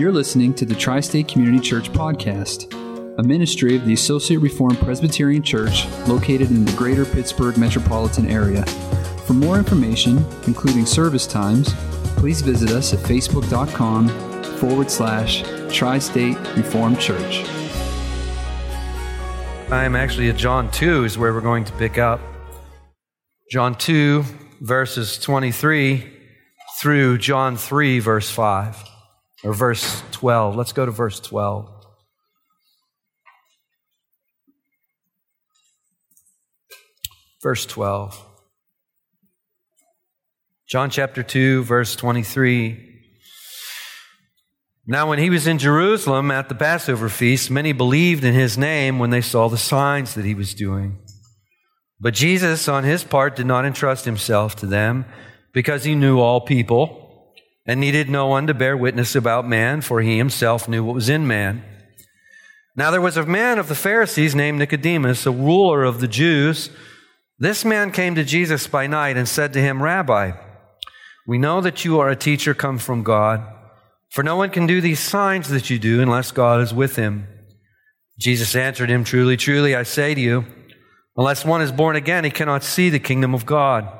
You're listening to the Tri State Community Church Podcast, a ministry of the Associate Reformed Presbyterian Church located in the greater Pittsburgh metropolitan area. For more information, including service times, please visit us at facebook.com forward slash Tri State Reformed Church. I'm actually at John 2 is where we're going to pick up. John 2, verses 23 through John 3, verse 5, or verse 12. Let's go to verse 12. Verse 12. John chapter 2, verse 23. Now, when he was in Jerusalem at the Passover feast, many believed in his name when they saw the signs that he was doing. But Jesus, on his part, did not entrust himself to them because he knew all people and needed no one to bear witness about man, for he himself knew what was in man. Now there was a man of the Pharisees named Nicodemus, a ruler of the Jews. This man came to Jesus by night and said to him, Rabbi, we know that you are a teacher come from God, for no one can do these signs that you do unless God is with him. Jesus answered him, Truly, truly, I say to you, unless one is born again, he cannot see the kingdom of God.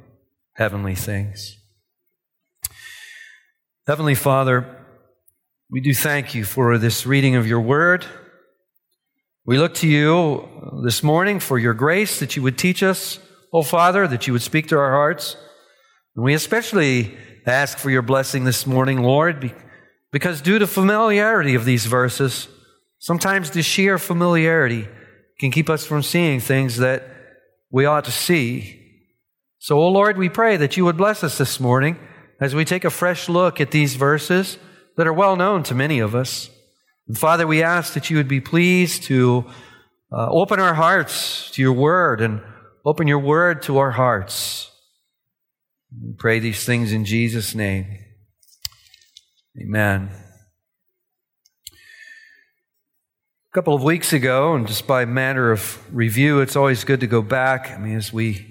heavenly things. Heavenly Father, we do thank you for this reading of your word. We look to you this morning for your grace that you would teach us, oh Father, that you would speak to our hearts. And we especially ask for your blessing this morning, Lord, because due to familiarity of these verses, sometimes the sheer familiarity can keep us from seeing things that we ought to see so, O oh Lord, we pray that you would bless us this morning as we take a fresh look at these verses that are well known to many of us. And Father, we ask that you would be pleased to uh, open our hearts to your word and open your word to our hearts. We pray these things in Jesus' name. Amen. A couple of weeks ago, and just by matter of review, it's always good to go back. I mean, as we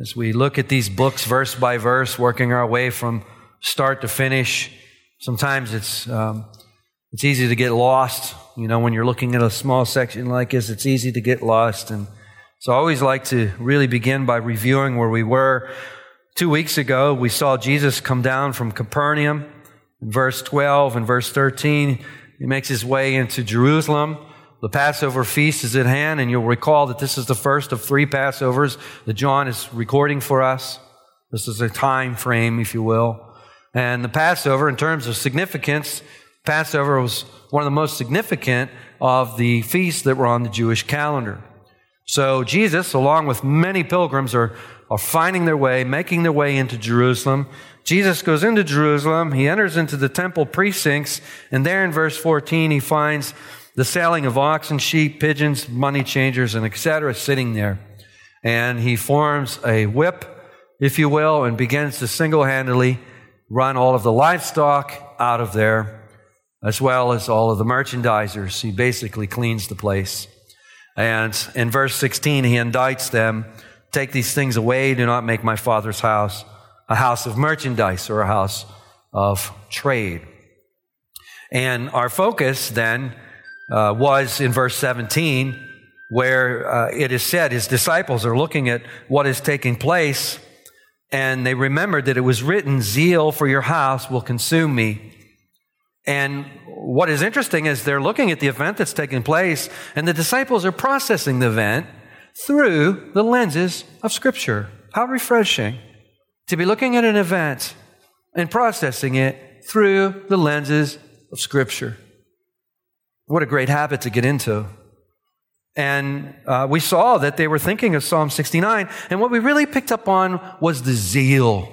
as we look at these books verse by verse, working our way from start to finish, sometimes it's, um, it's easy to get lost. You know, when you're looking at a small section like this, it's easy to get lost. And so I always like to really begin by reviewing where we were. Two weeks ago, we saw Jesus come down from Capernaum in verse 12 and verse 13. He makes his way into Jerusalem. The Passover feast is at hand, and you'll recall that this is the first of three Passovers that John is recording for us. This is a time frame, if you will. And the Passover, in terms of significance, Passover was one of the most significant of the feasts that were on the Jewish calendar. So Jesus, along with many pilgrims, are, are finding their way, making their way into Jerusalem. Jesus goes into Jerusalem. He enters into the temple precincts, and there in verse 14, he finds the selling of oxen, sheep, pigeons, money changers, and etc. sitting there. And he forms a whip, if you will, and begins to single handedly run all of the livestock out of there, as well as all of the merchandisers. He basically cleans the place. And in verse 16, he indicts them take these things away, do not make my father's house a house of merchandise or a house of trade. And our focus then uh, was in verse 17, where uh, it is said his disciples are looking at what is taking place, and they remembered that it was written, Zeal for your house will consume me. And what is interesting is they're looking at the event that's taking place, and the disciples are processing the event, through the lenses of Scripture. How refreshing to be looking at an event and processing it through the lenses of Scripture. What a great habit to get into. And uh, we saw that they were thinking of Psalm 69. And what we really picked up on was the zeal.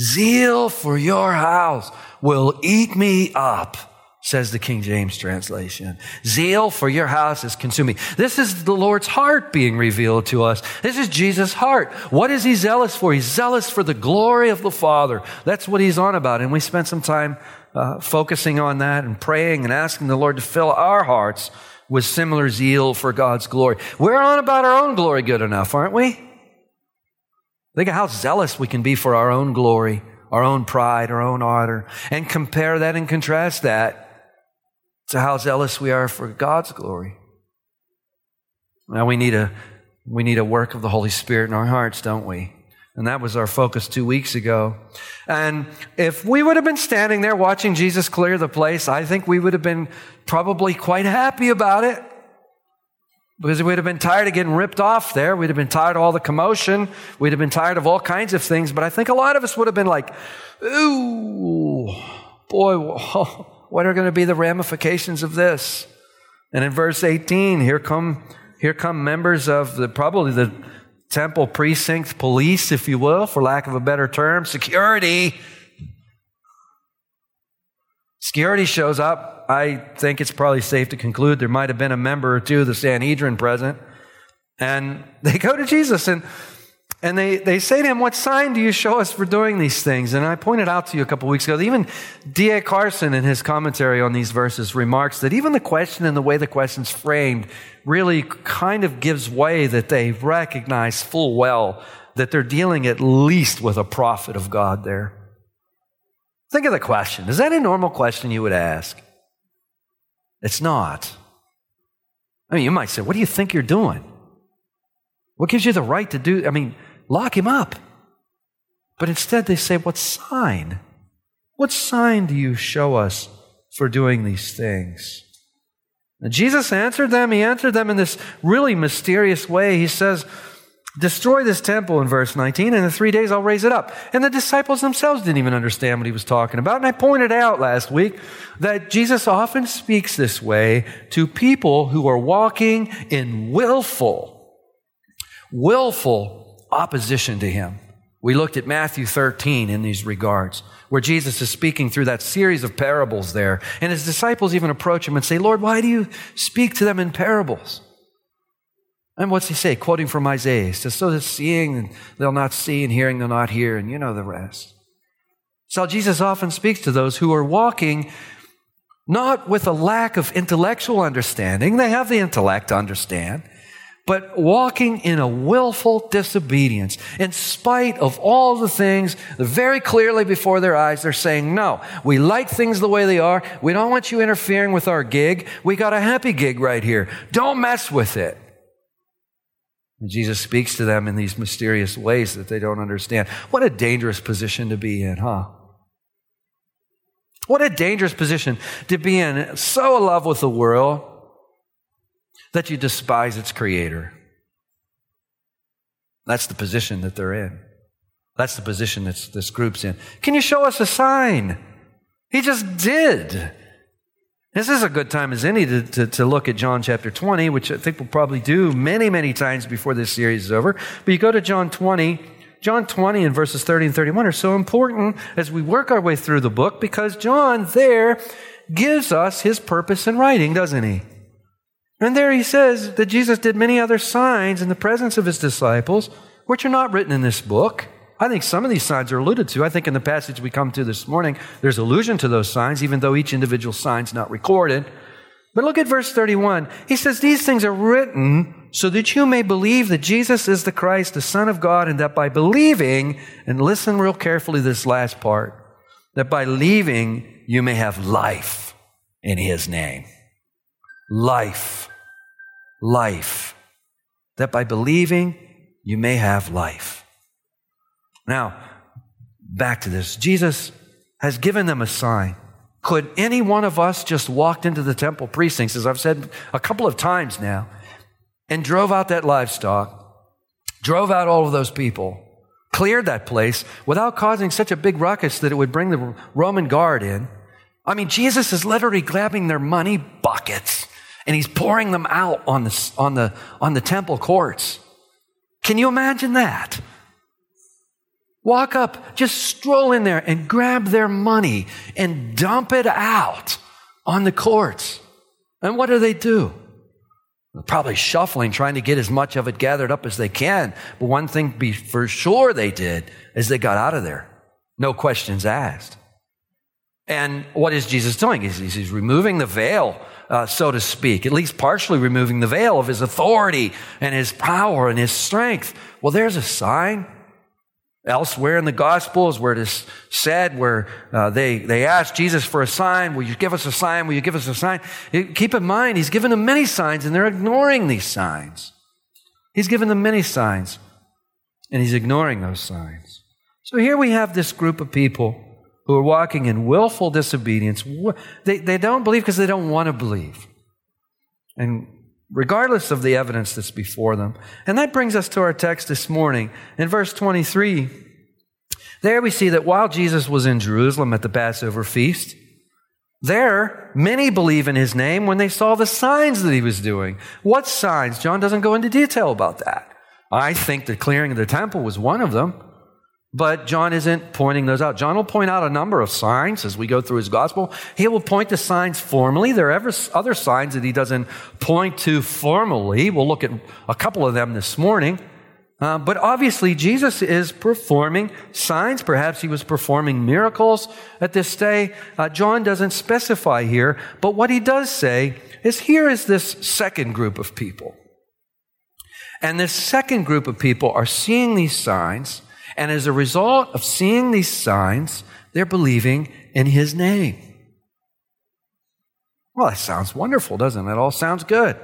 Zeal for your house will eat me up, says the King James translation. Zeal for your house is consuming. This is the Lord's heart being revealed to us. This is Jesus' heart. What is he zealous for? He's zealous for the glory of the Father. That's what he's on about. And we spent some time uh, focusing on that and praying and asking the Lord to fill our hearts with similar zeal for God's glory. We're on about our own glory good enough, aren't we? Think of how zealous we can be for our own glory, our own pride, our own honor, and compare that and contrast that to how zealous we are for God's glory. Now we need a we need a work of the Holy Spirit in our hearts, don't we? And that was our focus two weeks ago. And if we would have been standing there watching Jesus clear the place, I think we would have been probably quite happy about it. Because we'd have been tired of getting ripped off there. We'd have been tired of all the commotion. We'd have been tired of all kinds of things. But I think a lot of us would have been like, ooh, boy, what are going to be the ramifications of this? And in verse 18, here come, here come members of the, probably the, temple precinct police, if you will, for lack of a better term, security. Security shows up. I think it's probably safe to conclude there might have been a member or two of the Sanhedrin present. And they go to Jesus and and they, they say to him, What sign do you show us for doing these things? And I pointed out to you a couple weeks ago that even D.A. Carson, in his commentary on these verses, remarks that even the question and the way the question's framed really kind of gives way that they recognize full well that they're dealing at least with a prophet of God there. Think of the question. Is that a normal question you would ask? It's not. I mean, you might say, What do you think you're doing? What gives you the right to do? I mean, lock him up. But instead, they say, What sign? What sign do you show us for doing these things? And Jesus answered them. He answered them in this really mysterious way. He says, Destroy this temple in verse 19, and in three days I'll raise it up. And the disciples themselves didn't even understand what he was talking about. And I pointed out last week that Jesus often speaks this way to people who are walking in willful, willful opposition to him. We looked at Matthew 13 in these regards, where Jesus is speaking through that series of parables there. And his disciples even approach him and say, Lord, why do you speak to them in parables? And what's he say? Quoting from Isaiah. Says, So that seeing they'll not see and hearing they'll not hear, and you know the rest. So Jesus often speaks to those who are walking not with a lack of intellectual understanding. They have the intellect to understand but walking in a willful disobedience. In spite of all the things very clearly before their eyes, they're saying, no, we like things the way they are. We don't want you interfering with our gig. We got a happy gig right here. Don't mess with it. And Jesus speaks to them in these mysterious ways that they don't understand. What a dangerous position to be in, huh? What a dangerous position to be in, so in love with the world that you despise its creator. That's the position that they're in. That's the position that this group's in. Can you show us a sign? He just did. This is a good time as any to, to, to, look at John chapter 20, which I think we'll probably do many, many times before this series is over. But you go to John 20, John 20 and verses 30 and 31 are so important as we work our way through the book because John there gives us his purpose in writing, doesn't he? And there he says that Jesus did many other signs in the presence of his disciples, which are not written in this book. I think some of these signs are alluded to. I think in the passage we come to this morning, there's allusion to those signs, even though each individual sign's not recorded. But look at verse 31. He says, These things are written so that you may believe that Jesus is the Christ, the Son of God, and that by believing, and listen real carefully to this last part, that by believing you may have life in His name. Life life, that by believing you may have life. Now, back to this. Jesus has given them a sign. Could any one of us just walked into the temple precincts, as I've said a couple of times now, and drove out that livestock drove out all of those people, cleared that place without causing such a big ruckus that it would bring the Roman guard in. I mean, Jesus is literally grabbing their money buckets and he's pouring them out on the, on the, on the temple courts. Can you imagine that? Walk up, just stroll in there and grab their money and dump it out on the courts. And what do they do? They're probably shuffling, trying to get as much of it gathered up as they can. But one thing be for sure they did is they got out of there. No questions asked. And what is Jesus doing? He's, he's removing the veil, uh, so to speak, at least partially removing the veil of his authority and his power and his strength. Well, there's a sign. Elsewhere in the Gospels, where it is said, where uh, they, they asked Jesus for a sign, will you give us a sign? Will you give us a sign? Keep in mind, he's given them many signs and they're ignoring these signs. He's given them many signs and he's ignoring those signs. So here we have this group of people who are walking in willful disobedience. They, they don't believe because they don't want to believe. And regardless of the evidence that's before them. And that brings us to our text this morning. In verse 23, there we see that while Jesus was in Jerusalem at the Passover feast, there, many believe in his name when they saw the signs that he was doing. What signs? John doesn't go into detail about that. I think the clearing of the temple was one of them. But John isn't pointing those out. John will point out a number of signs as we go through his gospel. He will point to signs formally. There are other signs that he doesn't point to formally. We'll look at a couple of them this morning. Uh, but obviously, Jesus is performing signs. Perhaps he was performing miracles at this day. Uh, John doesn't specify here. But what he does say is here is this second group of people. And this second group of people are seeing these signs and as a result of seeing these signs, they're believing in his name. Well, that sounds wonderful, doesn't it? It all sounds good,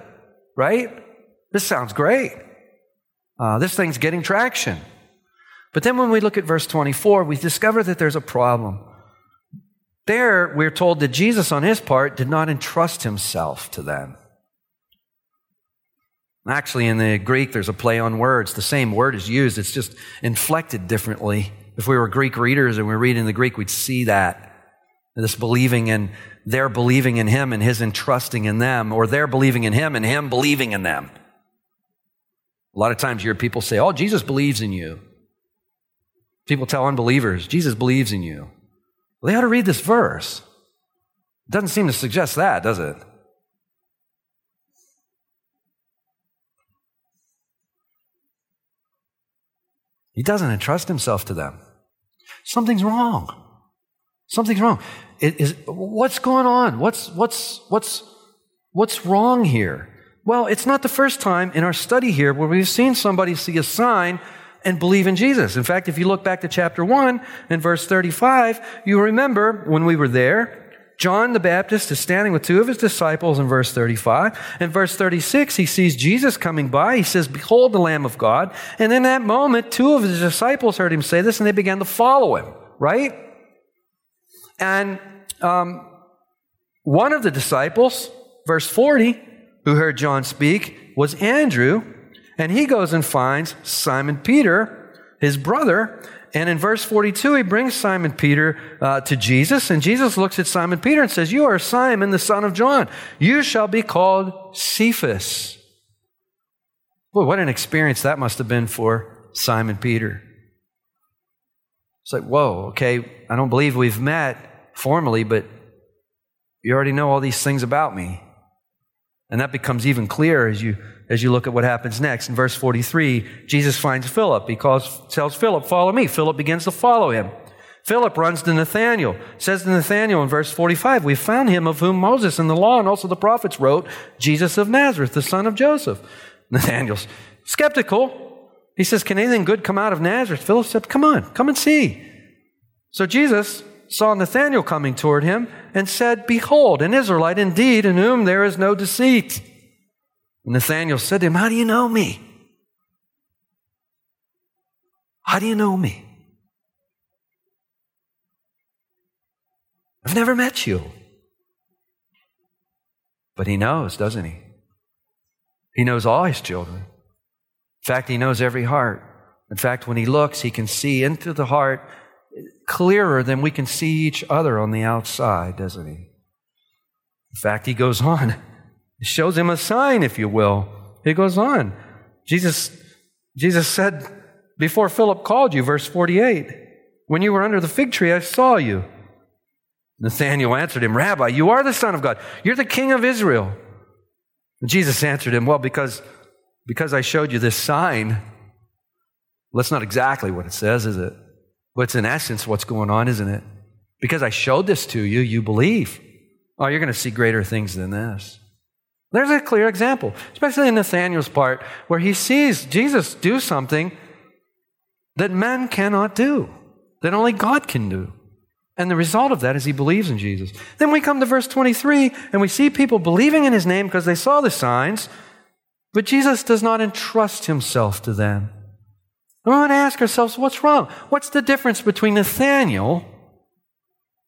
right? This sounds great. Uh, this thing's getting traction. But then when we look at verse 24, we discover that there's a problem. There, we're told that Jesus, on his part, did not entrust himself to them. Actually, in the Greek, there's a play on words. The same word is used, it's just inflected differently. If we were Greek readers and we are reading the Greek, we'd see that. This believing in, their believing in Him and His entrusting in them, or their believing in Him and Him believing in them. A lot of times you hear people say, Oh, Jesus believes in you. People tell unbelievers, Jesus believes in you. Well, they ought to read this verse. It doesn't seem to suggest that, does it? He doesn't entrust himself to them. Something's wrong. Something's wrong. It is, what's going on? What's, what's, what's, what's wrong here? Well, it's not the first time in our study here where we've seen somebody see a sign and believe in Jesus. In fact, if you look back to chapter 1 and verse 35, you remember when we were there, John the Baptist is standing with two of his disciples in verse 35. In verse 36, he sees Jesus coming by. He says, Behold the Lamb of God. And in that moment, two of his disciples heard him say this and they began to follow him, right? And um, one of the disciples, verse 40, who heard John speak, was Andrew. And he goes and finds Simon Peter, his brother, and in verse 42, he brings Simon Peter uh, to Jesus, and Jesus looks at Simon Peter and says, You are Simon, the son of John. You shall be called Cephas. Boy, what an experience that must have been for Simon Peter. It's like, whoa, okay, I don't believe we've met formally, but you already know all these things about me. And that becomes even clearer as you as you look at what happens next. In verse 43, Jesus finds Philip. He calls, tells Philip, follow me. Philip begins to follow him. Philip runs to Nathanael, says to Nathanael in verse 45, we found him of whom Moses and the law and also the prophets wrote, Jesus of Nazareth, the son of Joseph. Nathanael's skeptical. He says, can anything good come out of Nazareth? Philip said, come on, come and see. So Jesus saw Nathanael coming toward him and said, behold, an Israelite indeed in whom there is no deceit. Nathanael said to him, How do you know me? How do you know me? I've never met you. But he knows, doesn't he? He knows all his children. In fact, he knows every heart. In fact, when he looks, he can see into the heart clearer than we can see each other on the outside, doesn't he? In fact, he goes on. Shows him a sign, if you will. He goes on. Jesus, Jesus said, before Philip called you, verse 48, when you were under the fig tree, I saw you. Nathanael answered him, Rabbi, you are the Son of God. You're the King of Israel. And Jesus answered him, Well, because, because I showed you this sign, well, that's not exactly what it says, is it? But it's in essence what's going on, isn't it? Because I showed this to you, you believe. Oh, you're going to see greater things than this. There's a clear example, especially in Nathanael's part, where he sees Jesus do something that men cannot do, that only God can do. And the result of that is he believes in Jesus. Then we come to verse 23 and we see people believing in his name because they saw the signs, but Jesus does not entrust himself to them. And we want to ask ourselves, what's wrong? What's the difference between Nathanael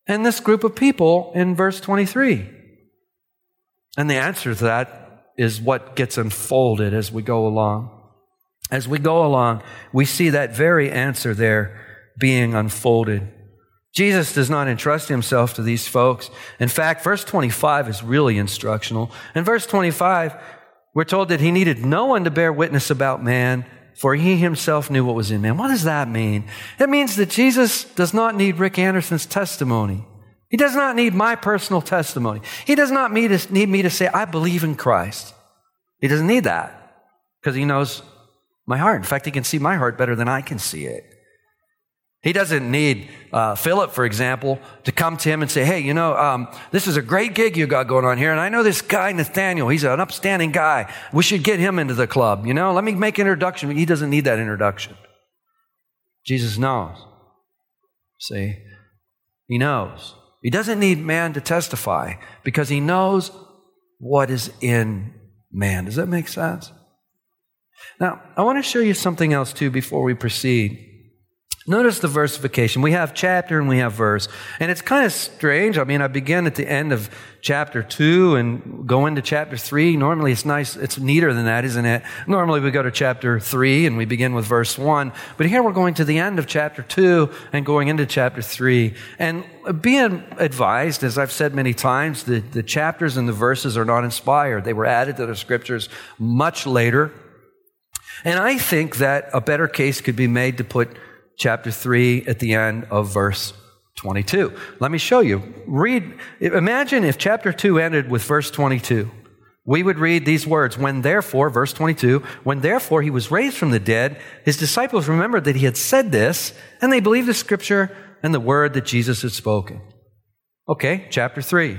and this group of people in verse 23? And the answer to that is what gets unfolded as we go along. As we go along, we see that very answer there being unfolded. Jesus does not entrust himself to these folks. In fact, verse 25 is really instructional. In verse 25, we're told that he needed no one to bear witness about man, for he himself knew what was in man. What does that mean? It means that Jesus does not need Rick Anderson's testimony. He does not need my personal testimony. He does not need me to say, I believe in Christ. He doesn't need that because he knows my heart. In fact, he can see my heart better than I can see it. He doesn't need uh, Philip, for example, to come to him and say, Hey, you know, um, this is a great gig you got going on here. And I know this guy, Nathanael. He's an upstanding guy. We should get him into the club. You know, let me make introduction. He doesn't need that introduction. Jesus knows. See? He knows. He doesn't need man to testify because he knows what is in man. Does that make sense? Now, I want to show you something else too before we proceed. Notice the versification. We have chapter and we have verse. And it's kind of strange. I mean, I begin at the end of chapter 2 and go into chapter 3. Normally it's nice, it's neater than that, isn't it? Normally we go to chapter 3 and we begin with verse 1. But here we're going to the end of chapter 2 and going into chapter 3. And being advised, as I've said many times, the, the chapters and the verses are not inspired. They were added to the scriptures much later. And I think that a better case could be made to put chapter 3 at the end of verse 22. Let me show you. Read, imagine if chapter 2 ended with verse 22. We would read these words When therefore, verse 22, when therefore he was raised from the dead, his disciples remembered that he had said this, and they believed the scripture and the word that Jesus had spoken. Okay, chapter 3.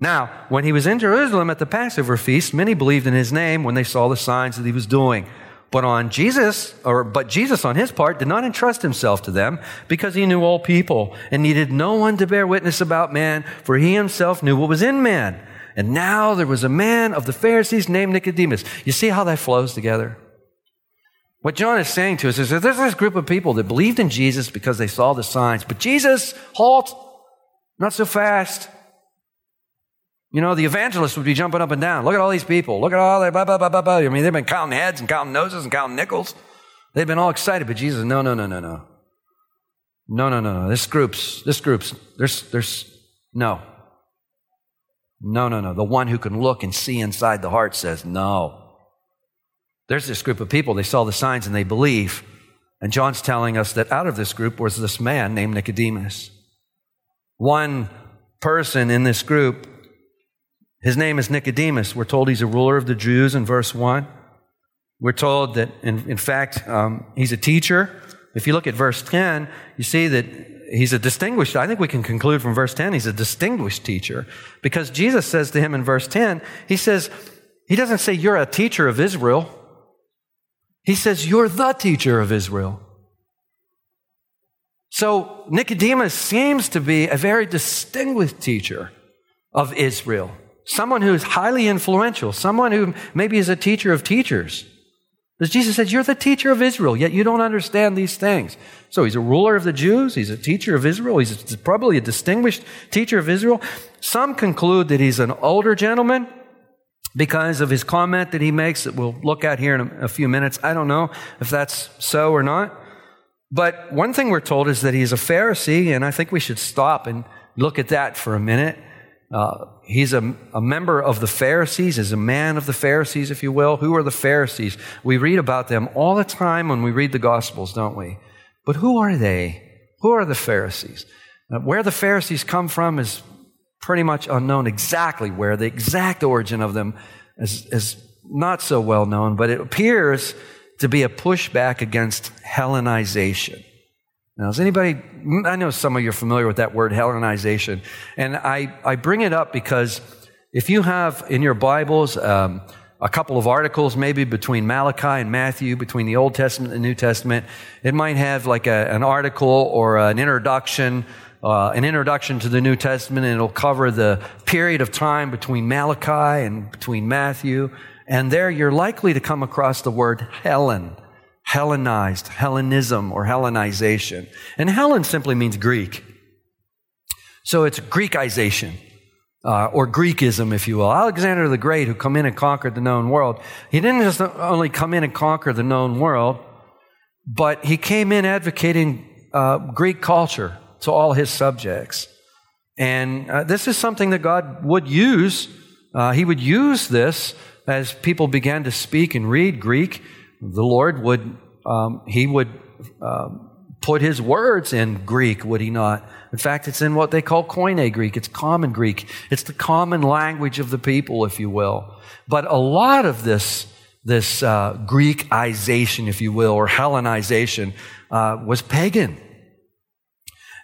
Now, when he was in Jerusalem at the Passover feast, many believed in his name when they saw the signs that he was doing. But on Jesus, or but Jesus on his part did not entrust himself to them because he knew all people and needed no one to bear witness about man, for he himself knew what was in man. And now there was a man of the Pharisees named Nicodemus. You see how that flows together? What John is saying to us is that there's this group of people that believed in Jesus because they saw the signs. But Jesus, halt, not so fast. You know, the evangelists would be jumping up and down. Look at all these people. Look at all that, blah, blah, blah, blah, blah. I mean, they've been counting heads and counting noses and counting nickels. They've been all excited, but Jesus, no, no, no, no, no. No, no, no, no. This group's, this group's, there's, there's, no. No, no, no. The one who can look and see inside the heart says no. There's this group of people, they saw the signs and they believe. And John's telling us that out of this group was this man named Nicodemus. One person in this group his name is Nicodemus. We're told he's a ruler of the Jews in verse 1. We're told that, in, in fact, um, he's a teacher. If you look at verse 10, you see that he's a distinguished, I think we can conclude from verse 10, he's a distinguished teacher. Because Jesus says to him in verse 10, he says, he doesn't say, You're a teacher of Israel. He says, You're the teacher of Israel. So Nicodemus seems to be a very distinguished teacher of Israel someone who is highly influential, someone who maybe is a teacher of teachers. Because Jesus says, You're the teacher of Israel, yet you don't understand these things. So he's a ruler of the Jews, he's a teacher of Israel, he's probably a distinguished teacher of Israel. Some conclude that he's an older gentleman. because of his comment that he makes that we'll look at here in a few minutes. I don't know if that's so or not. But one thing we're told is that he's a Pharisee, and I think we should stop and look at that for a minute. Uh, he's a, a, member of the Pharisees, is a man of the Pharisees, if you will. Who are the Pharisees? We read about them all the time when we read the Gospels, don't we? But who are they? Who are the Pharisees? Now, where the Pharisees come from is pretty much unknown exactly where. The exact origin of them is, is not so well known, but it appears to be a pushback against Hellenization. Now, is anybody, I know some of you are familiar with that word, Hellenization. And I, I bring it up because if you have in your Bibles um, a couple of articles, maybe between Malachi and Matthew, between the Old Testament and the New Testament, it might have like a, an article or an introduction, uh, an introduction to the New Testament, and it'll cover the period of time between Malachi and between Matthew. And there you're likely to come across the word Helen. Hellenized, Hellenism, or Hellenization. And Hellen simply means Greek. So it's Greekization, uh, or Greekism, if you will. Alexander the Great, who come in and conquered the known world, he didn't just only come in and conquer the known world, but he came in advocating uh, Greek culture to all his subjects. And uh, this is something that God would use. Uh, he would use this as people began to speak and read Greek the Lord would, um, He would um, put His words in Greek, would He not? In fact, it's in what they call Koine Greek. It's common Greek. It's the common language of the people, if you will. But a lot of this, this uh, Greekization, if you will, or Hellenization, uh, was pagan.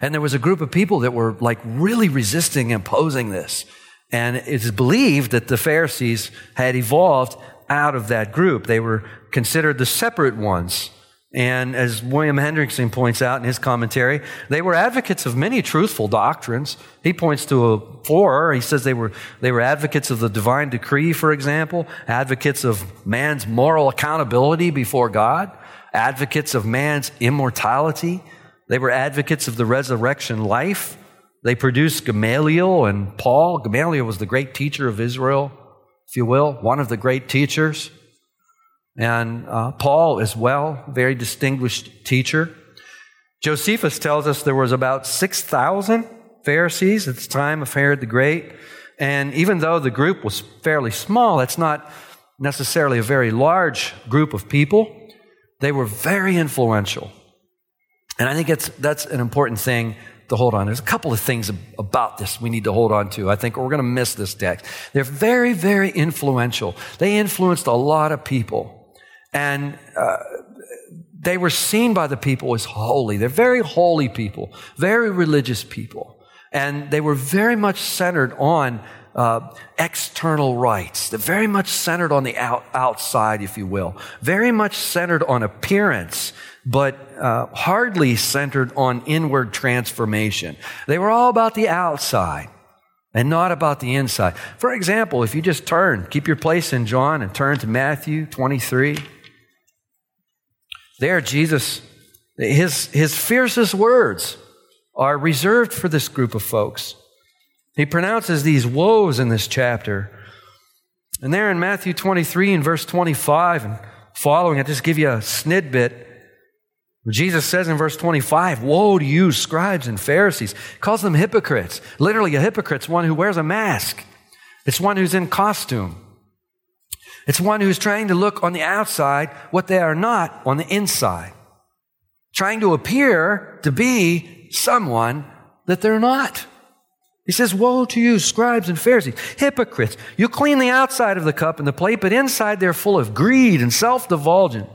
And there was a group of people that were like really resisting and opposing this. And it's believed that the Pharisees had evolved out of that group. They were considered the separate ones. And as William Hendriksen points out in his commentary, they were advocates of many truthful doctrines. He points to a four. He says they were, they were advocates of the divine decree, for example, advocates of man's moral accountability before God, advocates of man's immortality. They were advocates of the resurrection life. They produced Gamaliel and Paul. Gamaliel was the great teacher of Israel, if you will, one of the great teachers and uh, Paul as well, very distinguished teacher. Josephus tells us there was about 6,000 Pharisees at the time of Herod the Great. And even though the group was fairly small, that's not necessarily a very large group of people. They were very influential. And I think that's an important thing to hold on. There's a couple of things about this we need to hold on to. I think we're going to miss this text. They're very, very influential. They influenced a lot of people. And uh, they were seen by the people as holy. They're very holy people, very religious people. And they were very much centered on uh, external rites. They're very much centered on the out, outside, if you will. Very much centered on appearance, but uh, hardly centered on inward transformation. They were all about the outside and not about the inside. For example, if you just turn, keep your place in John and turn to Matthew 23. There, Jesus, his, his fiercest words are reserved for this group of folks. He pronounces these woes in this chapter. And there in Matthew 23 and verse 25 and following, I just give you a snidbit. Jesus says in verse 25, Woe to you, scribes and Pharisees. He calls them hypocrites. Literally, a hypocrite's one who wears a mask. It's one who's in costume. It's one who's trying to look on the outside what they are not on the inside. Trying to appear to be someone that they're not. He says, Woe to you, scribes and Pharisees, hypocrites. You clean the outside of the cup and the plate, but inside they're full of greed and self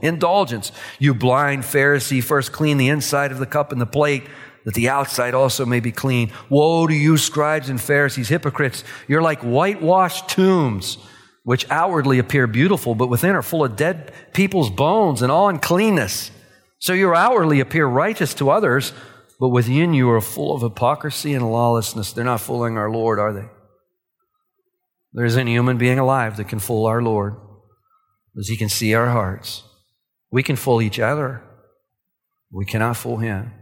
indulgence. You blind Pharisee, first clean the inside of the cup and the plate, that the outside also may be clean. Woe to you, scribes and Pharisees, hypocrites. You're like whitewashed tombs which outwardly appear beautiful, but within are full of dead people's bones and all uncleanness. So you outwardly appear righteous to others, but within you are full of hypocrisy and lawlessness. They're not fooling our Lord, are they? There isn't a human being alive that can fool our Lord, as he can see our hearts. We can fool each other. We cannot fool him.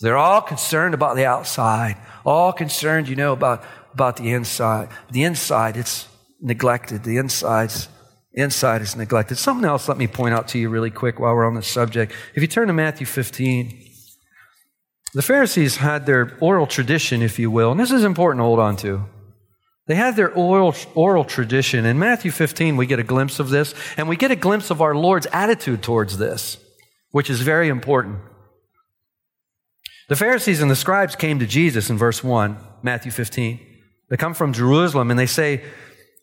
They're all concerned about the outside, all concerned, you know, about, about the inside. The inside, it's neglected. The insides, inside is neglected. Something else let me point out to you really quick while we're on this subject. If you turn to Matthew 15, the Pharisees had their oral tradition, if you will, and this is important to hold on to. They had their oral, oral tradition. In Matthew 15, we get a glimpse of this, and we get a glimpse of our Lord's attitude towards this, which is very important. The Pharisees and the scribes came to Jesus in verse 1, Matthew 15. They come from Jerusalem and they say,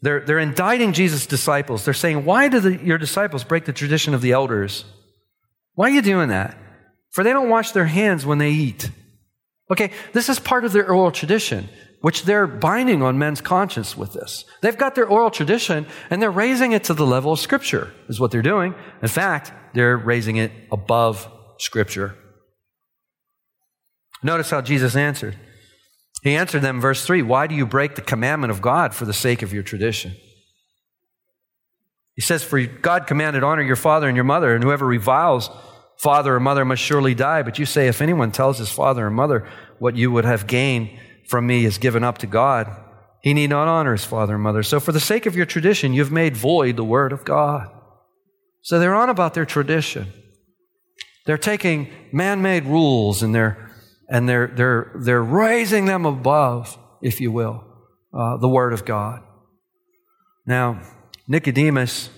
they're, they're indicting Jesus' disciples. They're saying, Why do the, your disciples break the tradition of the elders? Why are you doing that? For they don't wash their hands when they eat. Okay, this is part of their oral tradition, which they're binding on men's conscience with this. They've got their oral tradition and they're raising it to the level of Scripture, is what they're doing. In fact, they're raising it above Scripture. Notice how Jesus answered. He answered them, verse 3 Why do you break the commandment of God for the sake of your tradition? He says, For God commanded, honor your father and your mother, and whoever reviles father or mother must surely die. But you say, If anyone tells his father or mother, what you would have gained from me is given up to God, he need not honor his father and mother. So, for the sake of your tradition, you've made void the word of God. So, they're on about their tradition. They're taking man made rules and they're and they're, they're, they're raising them above, if you will, uh, the Word of God. Now, Nicodemus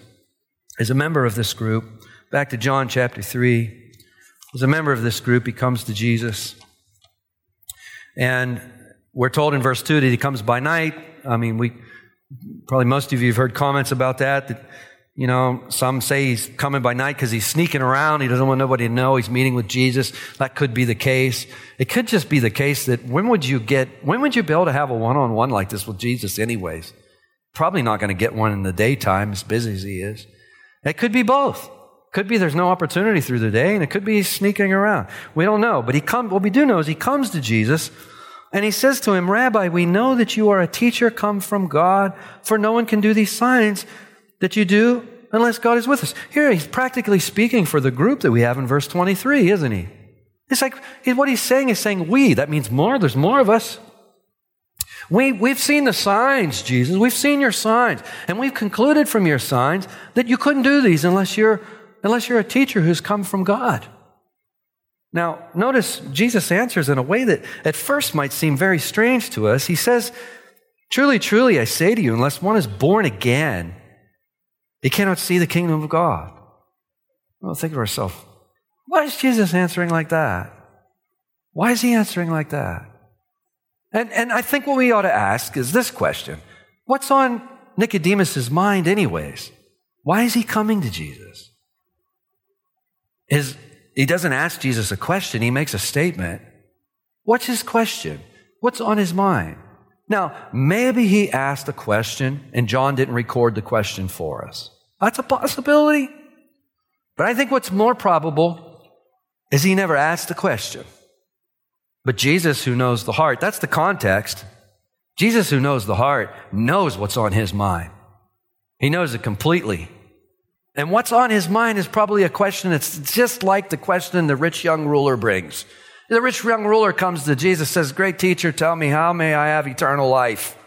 is a member of this group. Back to John chapter 3. As a member of this group, he comes to Jesus. And we're told in verse 2 that he comes by night. I mean, we probably most of you have heard comments about that, that you know, some say he's coming by night because he's sneaking around. He doesn't want nobody to know he's meeting with Jesus. That could be the case. It could just be the case that when would you get, when would you be able to have a one on one like this with Jesus, anyways? Probably not going to get one in the daytime, as busy as he is. It could be both. Could be there's no opportunity through the day, and it could be he's sneaking around. We don't know. But he come, what we do know is he comes to Jesus and he says to him, Rabbi, we know that you are a teacher come from God, for no one can do these signs that you do unless God is with us. Here he's practically speaking for the group that we have in verse 23, isn't he? It's like what he's saying is saying we. That means more. There's more of us. We, we've seen the signs, Jesus. We've seen your signs. And we've concluded from your signs that you couldn't do these unless you're, unless you're a teacher who's come from God. Now, notice Jesus answers in a way that at first might seem very strange to us. He says, Truly, truly, I say to you, unless one is born again, he cannot see the kingdom of God. Well, think of ourselves. Why is Jesus answering like that? Why is he answering like that? And, and I think what we ought to ask is this question What's on Nicodemus' mind, anyways? Why is he coming to Jesus? His, he doesn't ask Jesus a question, he makes a statement. What's his question? What's on his mind? Now, maybe he asked a question and John didn't record the question for us. That's a possibility. But I think what's more probable is he never asked the question. But Jesus, who knows the heart, that's the context. Jesus, who knows the heart, knows what's on his mind. He knows it completely. And what's on his mind is probably a question that's just like the question the rich young ruler brings. The rich young ruler comes to Jesus, says, Great teacher, tell me, how may I have eternal life?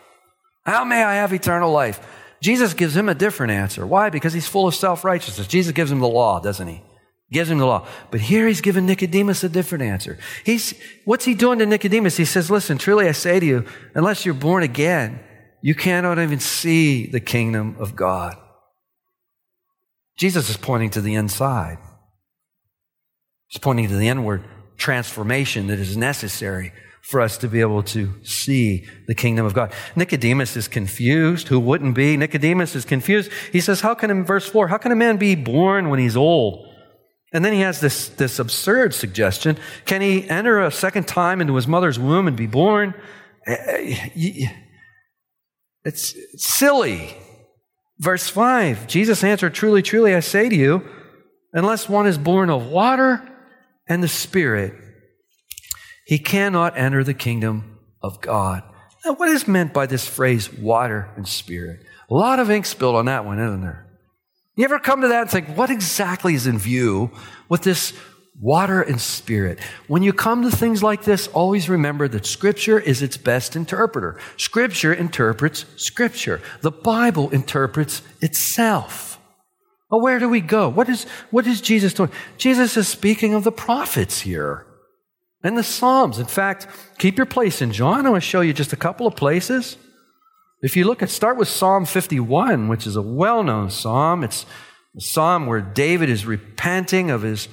How may I have eternal life? Jesus gives him a different answer. Why? Because he's full of self righteousness. Jesus gives him the law, doesn't he? Gives him the law. But here he's giving Nicodemus a different answer. He's, what's he doing to Nicodemus? He says, listen, truly I say to you, unless you're born again, you cannot even see the kingdom of God. Jesus is pointing to the inside. He's pointing to the inward transformation that is necessary for us to be able to see the kingdom of God. Nicodemus is confused. Who wouldn't be? Nicodemus is confused. He says, How can, in verse 4, how can a man be born when he's old? And then he has this, this absurd suggestion. Can he enter a second time into his mother's womb and be born? Eh, eh, it's, it's silly. Verse 5 Jesus answered, Truly, truly, I say to you, unless one is born of water and the Spirit, he cannot enter the kingdom of God. Now, what is meant by this phrase, water and spirit? A lot of ink spilled on that one, isn't there? You ever come to that and think, what exactly is in view with this Water and spirit. When you come to things like this, always remember that Scripture is its best interpreter. Scripture interprets Scripture. The Bible interprets itself. Well, where do we go? What is, what is Jesus doing? Jesus is speaking of the prophets here and the Psalms. In fact, keep your place in John. I want to show you just a couple of places. If you look at, start with Psalm 51, which is a well known psalm. It's a psalm where David is repenting of his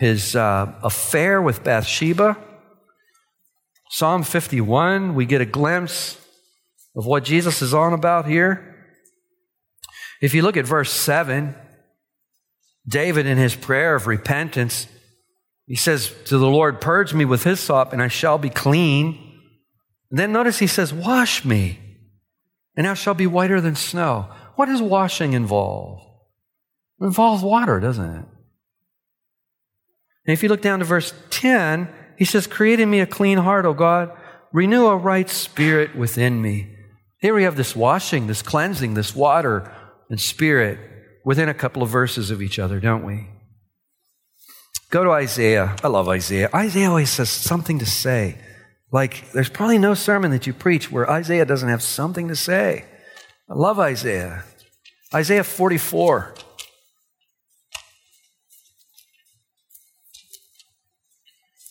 his uh, affair with Bathsheba. Psalm 51, we get a glimpse of what Jesus is on about here. If you look at verse 7, David, in his prayer of repentance, he says to the Lord, Purge me with hyssop, and I shall be clean. And then notice he says, Wash me, and I shall be whiter than snow. What does washing involve? It involves water, doesn't it? And if you look down to verse 10, he says, Create in me a clean heart, O God. Renew a right spirit within me. Here we have this washing, this cleansing, this water and spirit within a couple of verses of each other, don't we? Go to Isaiah. I love Isaiah. Isaiah always has something to say. Like, there's probably no sermon that you preach where Isaiah doesn't have something to say. I love Isaiah. Isaiah 44.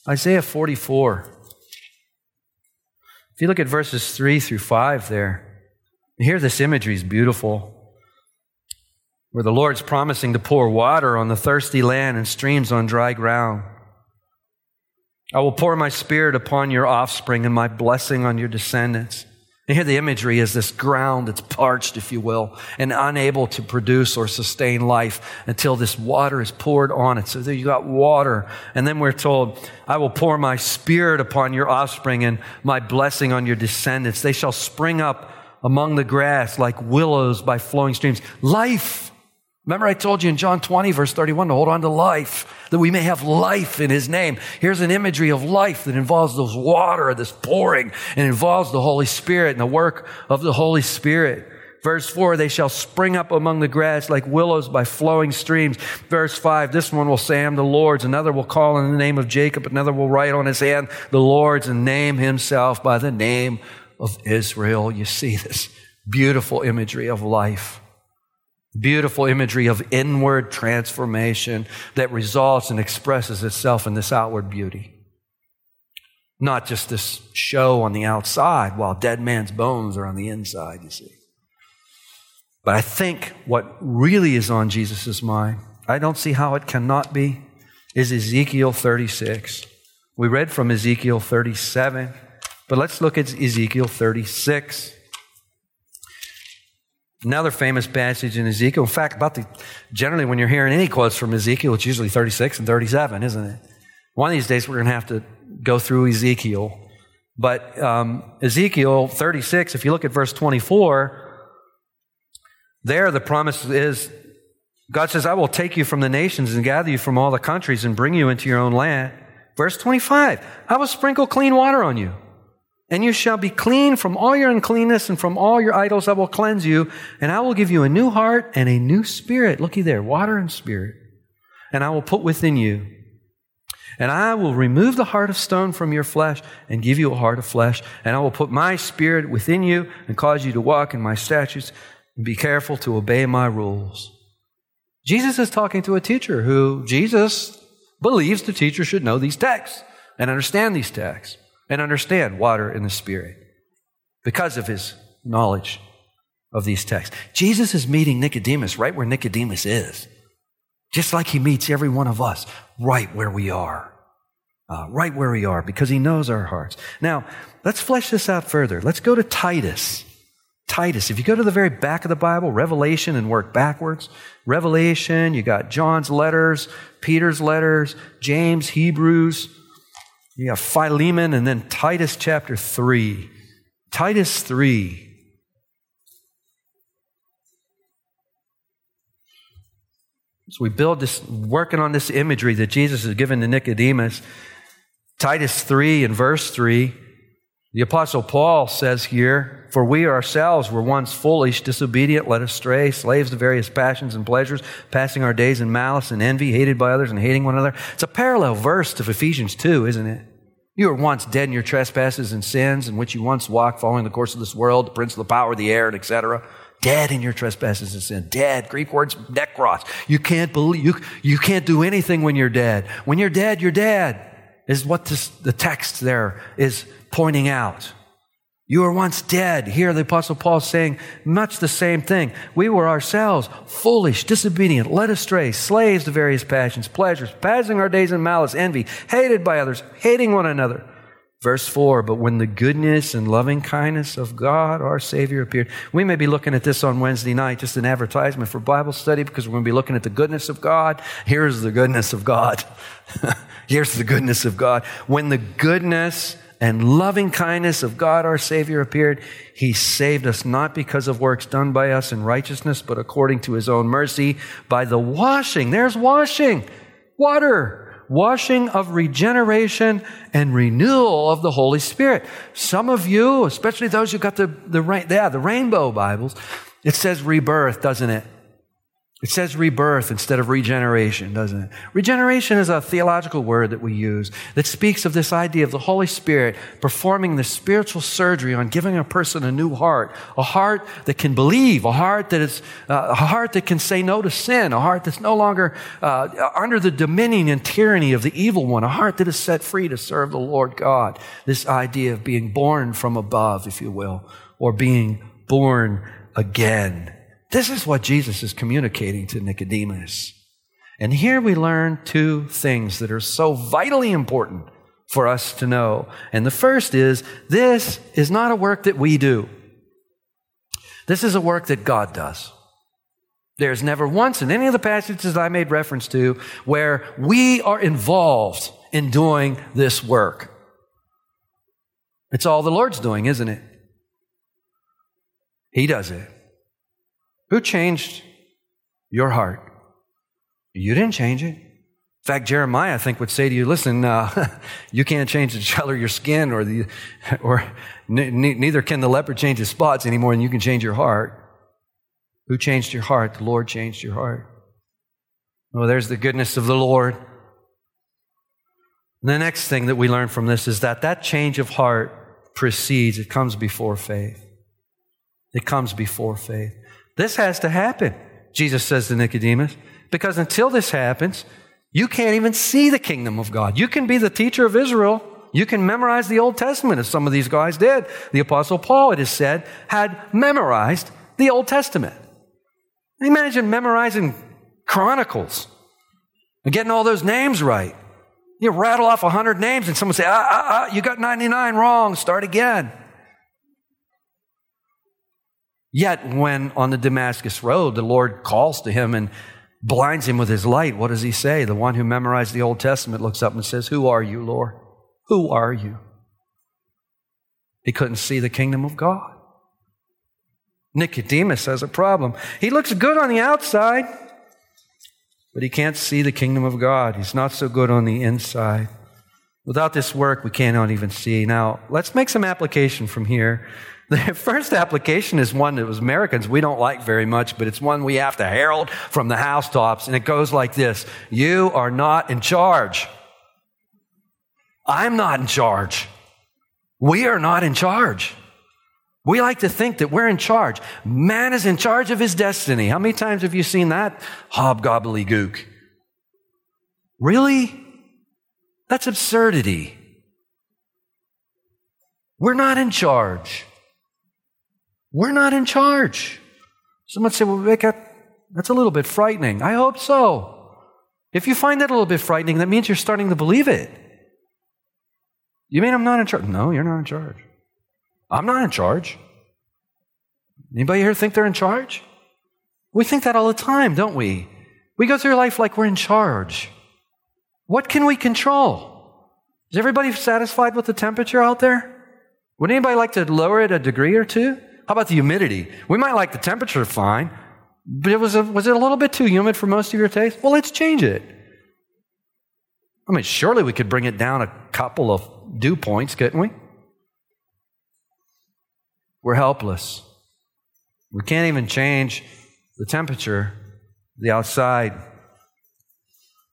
Isaiah 44. If you look at verses 3 through 5 there, here this imagery is beautiful. Where the Lord's promising to pour water on the thirsty land and streams on dry ground. I will pour my spirit upon your offspring and my blessing on your descendants. And here the imagery is this ground that's parched, if you will, and unable to produce or sustain life until this water is poured on it. So there you got water. And then we're told, I will pour my spirit upon your offspring and my blessing on your descendants. They shall spring up among the grass like willows by flowing streams. Life Remember, I told you in John 20, verse 31, to hold on to life, that we may have life in his name. Here's an imagery of life that involves those water, this pouring, and involves the Holy Spirit and the work of the Holy Spirit. Verse 4, they shall spring up among the grass like willows by flowing streams. Verse 5, this one will say, I'm the Lord's. Another will call in the name of Jacob. Another will write on his hand, the Lord's, and name himself by the name of Israel. You see this beautiful imagery of life. Beautiful imagery of inward transformation that results and expresses itself in this outward beauty. Not just this show on the outside while dead man's bones are on the inside, you see. But I think what really is on Jesus' mind, I don't see how it cannot be, is Ezekiel 36. We read from Ezekiel 37, but let's look at Ezekiel 36. Another famous passage in Ezekiel. In fact, about the generally when you're hearing any quotes from Ezekiel, it's usually 36 and 37, isn't it? One of these days we're going to have to go through Ezekiel. But um, Ezekiel 36, if you look at verse 24, there the promise is God says, I will take you from the nations and gather you from all the countries and bring you into your own land. Verse 25, I will sprinkle clean water on you and you shall be clean from all your uncleanness and from all your idols I will cleanse you, and I will give you a new heart and a new spirit. Looky there, water and spirit. And I will put within you. And I will remove the heart of stone from your flesh and give you a heart of flesh. And I will put my spirit within you and cause you to walk in my statutes and be careful to obey my rules. Jesus is talking to a teacher who Jesus believes the teacher should know these texts and understand these texts and understand water in the Spirit because of his knowledge of these texts. Jesus is meeting Nicodemus right where Nicodemus is, just like he meets every one of us right where we are. Uh, right where we are because he knows our hearts. Now, let's flesh this out further. Let's go to Titus. Titus. If you go to the very back of the Bible, Revelation, and work backwards, Revelation, you got John's letters, Peter's letters, James, Hebrews, you got Philemon and then Titus chapter 3. Titus 3. So we build this, working on this imagery that Jesus has given to Nicodemus. Titus 3 and verse 3. The Apostle Paul says here, For we ourselves were once foolish, disobedient, led astray, slaves to various passions and pleasures, passing our days in malice and envy, hated by others and hating one another. It's a parallel verse to Ephesians 2, isn't it? You were once dead in your trespasses and sins, in which you once walked, following the course of this world, the prince of the power of the air, and etc. Dead in your trespasses and sin. Dead. Greek words nekros. You can't believe you, you can't do anything when you're dead. When you're dead, you're dead. Is what this, the text there is pointing out. You were once dead. Here, the Apostle Paul saying much the same thing. We were ourselves foolish, disobedient, led astray, slaves to various passions, pleasures, passing our days in malice, envy, hated by others, hating one another. Verse 4 But when the goodness and loving kindness of God, our Savior, appeared. We may be looking at this on Wednesday night, just an advertisement for Bible study, because we're going to be looking at the goodness of God. Here's the goodness of God. Here's the goodness of God. When the goodness and loving kindness of God our Savior appeared, He saved us not because of works done by us in righteousness, but according to His own mercy by the washing. There's washing. Water. Washing of regeneration and renewal of the Holy Spirit. Some of you, especially those who got the, the, yeah, the rainbow Bibles, it says rebirth, doesn't it? It says rebirth instead of regeneration, doesn't it? Regeneration is a theological word that we use that speaks of this idea of the Holy Spirit performing the spiritual surgery on giving a person a new heart, a heart that can believe, a heart that is uh, a heart that can say no to sin, a heart that's no longer uh, under the dominion and tyranny of the evil one, a heart that is set free to serve the Lord God. This idea of being born from above, if you will, or being born again. This is what Jesus is communicating to Nicodemus. And here we learn two things that are so vitally important for us to know. And the first is this is not a work that we do. This is a work that God does. There's never once in any of the passages I made reference to where we are involved in doing this work. It's all the Lord's doing, isn't it? He does it. Who changed your heart? You didn't change it. In fact, Jeremiah, I think, would say to you, listen, uh, you can't change the color of your skin or, the, or neither can the leopard change his spots any more than you can change your heart. Who changed your heart? The Lord changed your heart. Oh, there's the goodness of the Lord. The next thing that we learn from this is that that change of heart precedes, it comes before faith. It comes before faith. This has to happen, Jesus says to Nicodemus, because until this happens, you can't even see the kingdom of God. You can be the teacher of Israel. You can memorize the Old Testament, as some of these guys did. The Apostle Paul, it is said, had memorized the Old Testament. Imagine memorizing Chronicles and getting all those names right. You rattle off 100 names and someone say, ah, ah, ah, you got 99 wrong, start again. Yet, when on the Damascus Road, the Lord calls to him and blinds him with his light, what does he say? The one who memorized the Old Testament looks up and says, Who are you, Lord? Who are you? He couldn't see the kingdom of God. Nicodemus has a problem. He looks good on the outside, but he can't see the kingdom of God. He's not so good on the inside. Without this work, we cannot even see. Now, let's make some application from here the first application is one that was Americans we don't like very much, but it's one we have to herald from the housetops, and it goes like this You are not in charge. I'm not in charge. We are not in charge. We like to think that we're in charge. Man is in charge of his destiny. How many times have you seen that hobgobbledygook? Really? That's absurdity. We're not in charge. We're not in charge. Someone say, well, Rebecca, that's a little bit frightening. I hope so. If you find that a little bit frightening, that means you're starting to believe it. You mean I'm not in charge? No, you're not in charge. I'm not in charge. Anybody here think they're in charge? We think that all the time, don't we? We go through life like we're in charge. What can we control? Is everybody satisfied with the temperature out there? Would anybody like to lower it a degree or two? How about the humidity? We might like the temperature fine, but it was, a, was it a little bit too humid for most of your taste? Well, let's change it. I mean, surely we could bring it down a couple of dew points, couldn't we? We're helpless. We can't even change the temperature, the outside.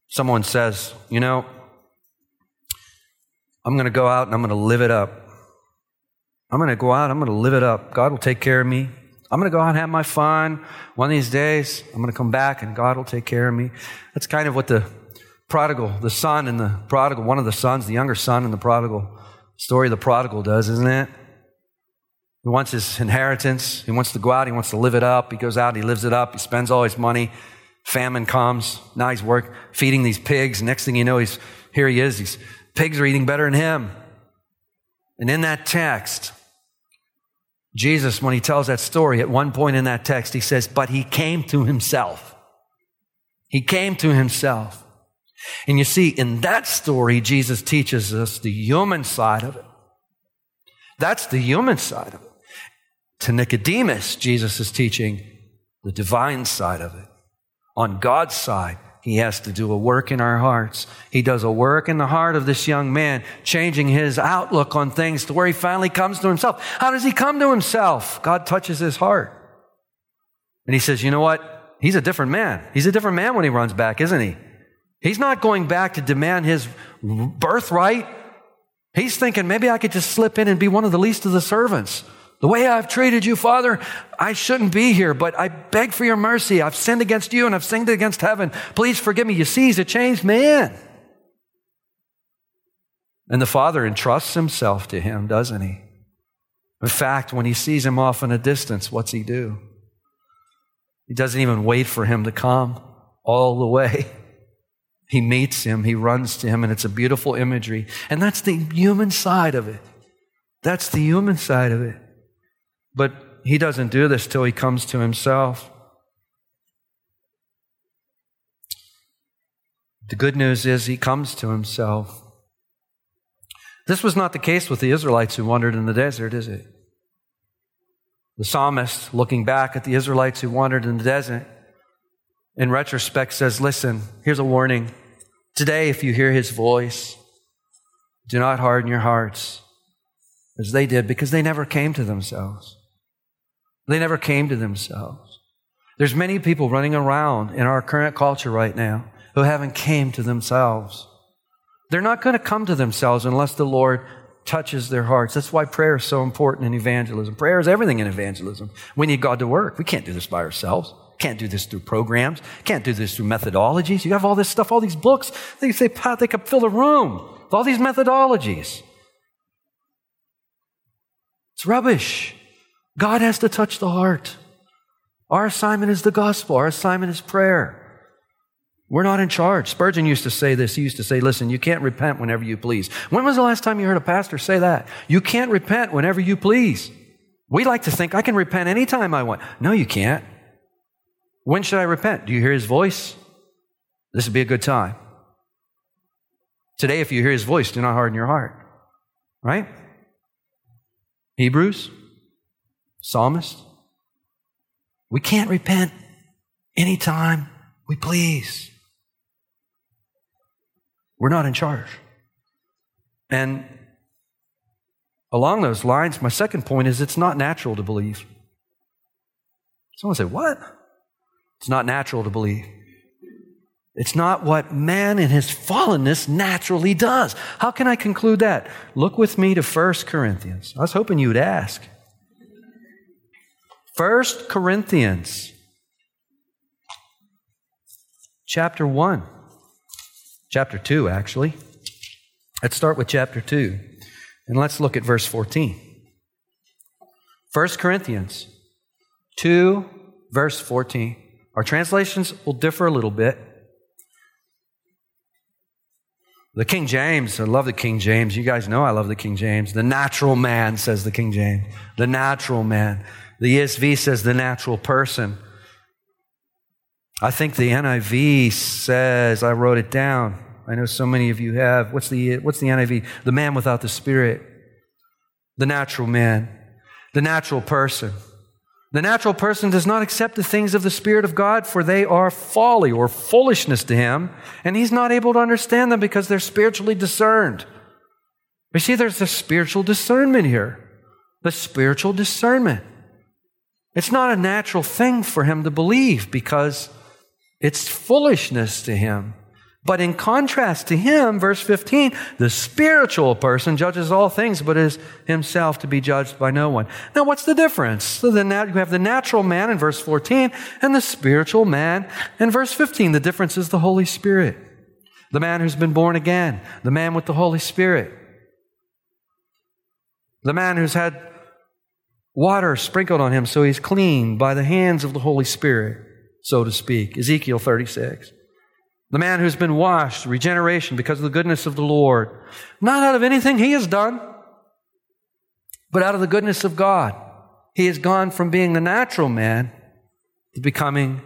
Someone says, You know, I'm going to go out and I'm going to live it up. I'm going to go out, I'm going to live it up. God will take care of me. I'm going to go out and have my fun. One of these days, I'm going to come back and God will take care of me. That's kind of what the prodigal, the son and the prodigal, one of the sons, the younger son and the prodigal story of the prodigal does, isn't it? He wants his inheritance. He wants to go out. He wants to live it up. He goes out. He lives it up. He spends all his money. Famine comes. Now he's work feeding these pigs. Next thing you know, he's here. He is. These pigs are eating better than him. And in that text, Jesus, when he tells that story, at one point in that text, he says, "But he came to himself." He came to himself. And you see, in that story, Jesus teaches us the human side of it. That's the human side of it. To Nicodemus, Jesus is teaching the divine side of it. On God's side, he has to do a work in our hearts. He does a work in the heart of this young man, changing his outlook on things to where he finally comes to himself. How does he come to himself? God touches his heart. And he says, You know what? He's a different man. He's a different man when he runs back, isn't he? He's not going back to demand his birthright. He's thinking, maybe I could just slip in and be one of the least of the servants. The way I've treated you, Father, I shouldn't be here, but I beg for your mercy. I've sinned against you and I've sinned against heaven. Please forgive me. You see, he's a changed man. And the Father entrusts himself to him, doesn't he? In fact, when he sees him off in a distance, what's he do? He doesn't even wait for him to come all the way. He meets him, he runs to him, and it's a beautiful imagery. And that's the human side of it. That's the human side of it. But he doesn't do this till he comes to himself. The good news is he comes to himself. This was not the case with the Israelites who wandered in the desert, is it? The psalmist, looking back at the Israelites who wandered in the desert, in retrospect says, Listen, here's a warning. Today, if you hear his voice, do not harden your hearts as they did because they never came to themselves. They never came to themselves. There's many people running around in our current culture right now who haven't came to themselves. They're not going to come to themselves unless the Lord touches their hearts. That's why prayer is so important in evangelism. Prayer is everything in evangelism. We need God to work. We can't do this by ourselves. Can't do this through programs. Can't do this through methodologies. You have all this stuff, all these books. They say, Pat, they could fill a room with all these methodologies. It's rubbish. God has to touch the heart. Our assignment is the gospel. Our assignment is prayer. We're not in charge. Spurgeon used to say this. He used to say, listen, you can't repent whenever you please. When was the last time you heard a pastor say that? You can't repent whenever you please. We like to think I can repent anytime I want. No, you can't. When should I repent? Do you hear his voice? This would be a good time. Today, if you hear his voice, do not harden your heart. Right? Hebrews, psalmist. We can't repent anytime we please. We're not in charge. And along those lines, my second point is it's not natural to believe. Someone say, What? It's not natural to believe. It's not what man in his fallenness naturally does. How can I conclude that? Look with me to 1 Corinthians. I was hoping you would ask. 1 Corinthians chapter 1. Chapter 2, actually. Let's start with chapter 2. And let's look at verse 14. 1 Corinthians 2, verse 14. Our translations will differ a little bit. The King James, I love the King James. You guys know I love the King James. The natural man, says the King James. The natural man. The ESV says the natural person. I think the NIV says, I wrote it down. I know so many of you have. What's the, what's the NIV? The man without the spirit. The natural man. The natural person. The natural person does not accept the things of the Spirit of God, for they are folly or foolishness to him, and he's not able to understand them because they're spiritually discerned. You see, there's a spiritual discernment here. the spiritual discernment. It's not a natural thing for him to believe because it's foolishness to him. But in contrast to him, verse 15, the spiritual person judges all things, but is himself to be judged by no one. Now, what's the difference? So then you have the natural man in verse 14 and the spiritual man in verse 15. The difference is the Holy Spirit. The man who's been born again, the man with the Holy Spirit, the man who's had water sprinkled on him so he's clean by the hands of the Holy Spirit, so to speak. Ezekiel 36. The man who's been washed, regeneration because of the goodness of the Lord. Not out of anything he has done, but out of the goodness of God. He has gone from being the natural man to becoming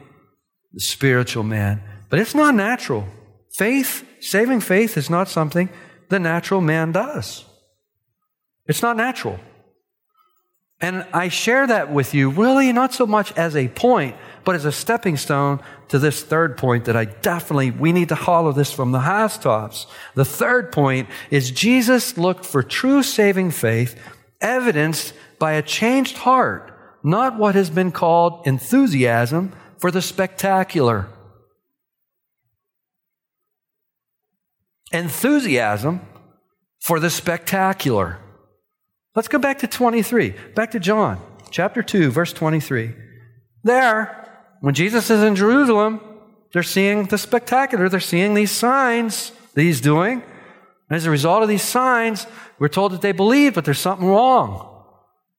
the spiritual man. But it's not natural. Faith, saving faith, is not something the natural man does. It's not natural. And I share that with you really not so much as a point, but as a stepping stone to this third point that I definitely, we need to hollow this from the housetops. The third point is Jesus looked for true saving faith evidenced by a changed heart, not what has been called enthusiasm for the spectacular. Enthusiasm for the spectacular. Let's go back to 23, back to John chapter 2, verse 23. There, when Jesus is in Jerusalem, they're seeing the spectacular. They're seeing these signs that he's doing. And as a result of these signs, we're told that they believe, but there's something wrong.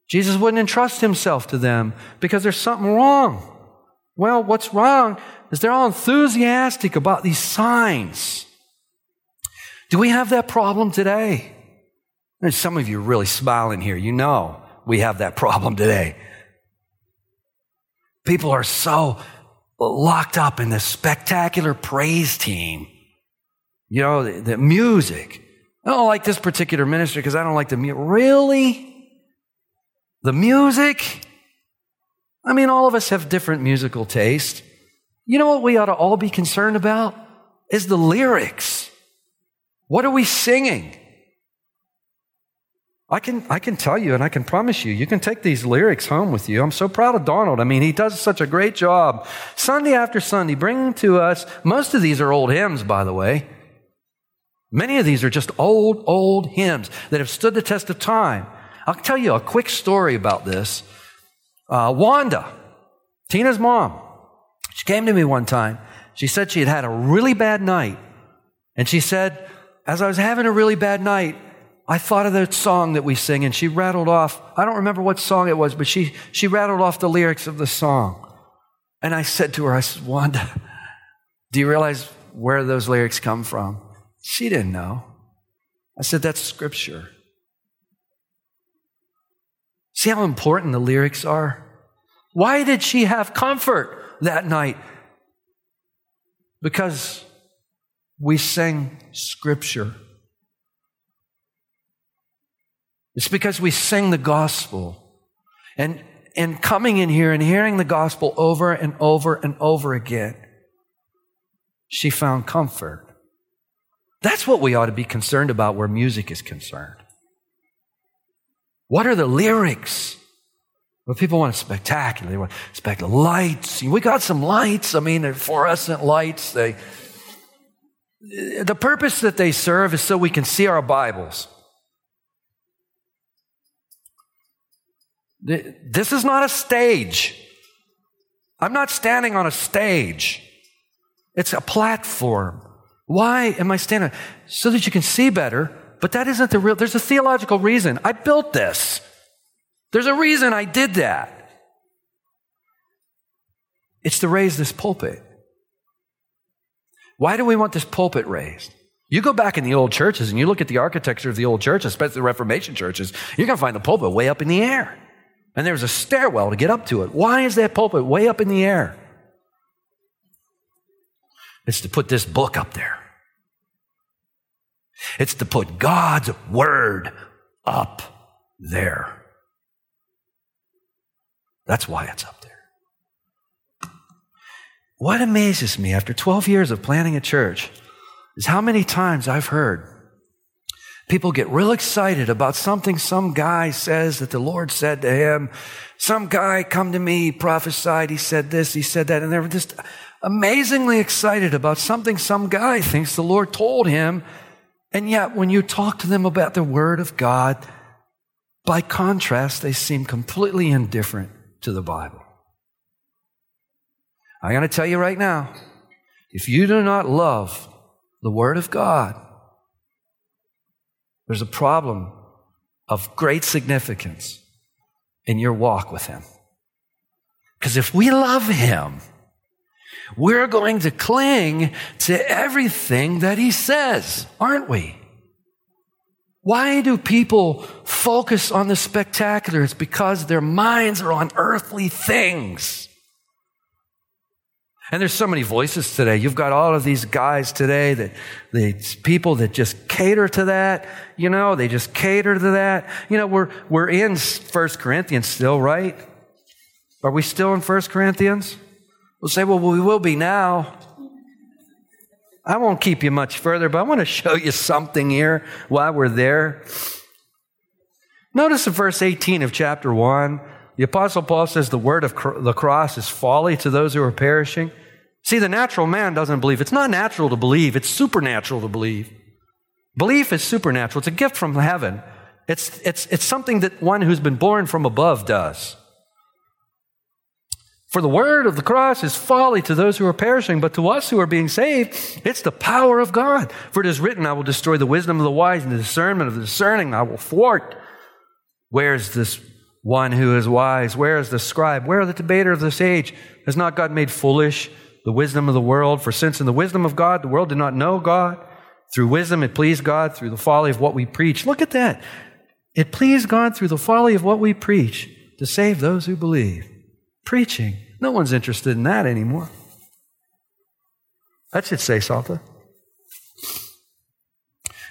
Jesus wouldn't entrust himself to them because there's something wrong. Well, what's wrong is they're all enthusiastic about these signs. Do we have that problem today? Some of you really smiling here. You know we have that problem today. People are so locked up in this spectacular praise team. You know, the, the music. I don't like this particular ministry because I don't like the music. Really? The music? I mean, all of us have different musical taste. You know what we ought to all be concerned about? Is the lyrics. What are we singing? I can, I can tell you and I can promise you, you can take these lyrics home with you. I'm so proud of Donald. I mean, he does such a great job. Sunday after Sunday, bringing to us, most of these are old hymns, by the way. Many of these are just old, old hymns that have stood the test of time. I'll tell you a quick story about this. Uh, Wanda, Tina's mom, she came to me one time. She said she had had a really bad night. And she said, as I was having a really bad night, I thought of that song that we sing, and she rattled off, I don't remember what song it was, but she, she rattled off the lyrics of the song. And I said to her, I said, Wanda, do you realize where those lyrics come from? She didn't know. I said, that's scripture. See how important the lyrics are? Why did she have comfort that night? Because we sing scripture. It's because we sing the gospel. And, and coming in here and hearing the gospel over and over and over again, she found comfort. That's what we ought to be concerned about where music is concerned. What are the lyrics? Well, people want spectacular. They want spectacular lights. We got some lights. I mean, they're fluorescent lights. They, the purpose that they serve is so we can see our Bibles. This is not a stage. I'm not standing on a stage. It's a platform. Why am I standing? So that you can see better, but that isn't the real, there's a theological reason. I built this. There's a reason I did that. It's to raise this pulpit. Why do we want this pulpit raised? You go back in the old churches and you look at the architecture of the old churches, especially the Reformation churches, you're going to find the pulpit way up in the air. And there's a stairwell to get up to it. Why is that pulpit way up in the air? It's to put this book up there. It's to put God's word up there. That's why it's up there. What amazes me after 12 years of planning a church is how many times I've heard People get real excited about something some guy says that the Lord said to him. Some guy come to me, prophesied, he said this, he said that, and they're just amazingly excited about something some guy thinks the Lord told him. And yet, when you talk to them about the Word of God, by contrast, they seem completely indifferent to the Bible. I'm going to tell you right now if you do not love the Word of God, there's a problem of great significance in your walk with Him. Because if we love Him, we're going to cling to everything that He says, aren't we? Why do people focus on the spectacular? It's because their minds are on earthly things. And there's so many voices today. You've got all of these guys today that these people that just cater to that. You know, they just cater to that. You know, we're, we're in First Corinthians still, right? Are we still in First Corinthians? We'll say, well, we will be now. I won't keep you much further, but I want to show you something here while we're there. Notice in verse 18 of chapter 1, the Apostle Paul says the word of the cross is folly to those who are perishing. See, the natural man doesn't believe. It's not natural to believe, it's supernatural to believe. Belief is supernatural, it's a gift from heaven. It's, it's, it's something that one who's been born from above does. For the word of the cross is folly to those who are perishing, but to us who are being saved, it's the power of God. For it is written, I will destroy the wisdom of the wise and the discernment of the discerning, I will thwart. Where's this one who is wise? Where is the scribe? Where are the debater of this age? Has not God made foolish the wisdom of the world. For since in the wisdom of God, the world did not know God, through wisdom it pleased God through the folly of what we preach. Look at that. It pleased God through the folly of what we preach to save those who believe. Preaching. No one's interested in that anymore. That should say something.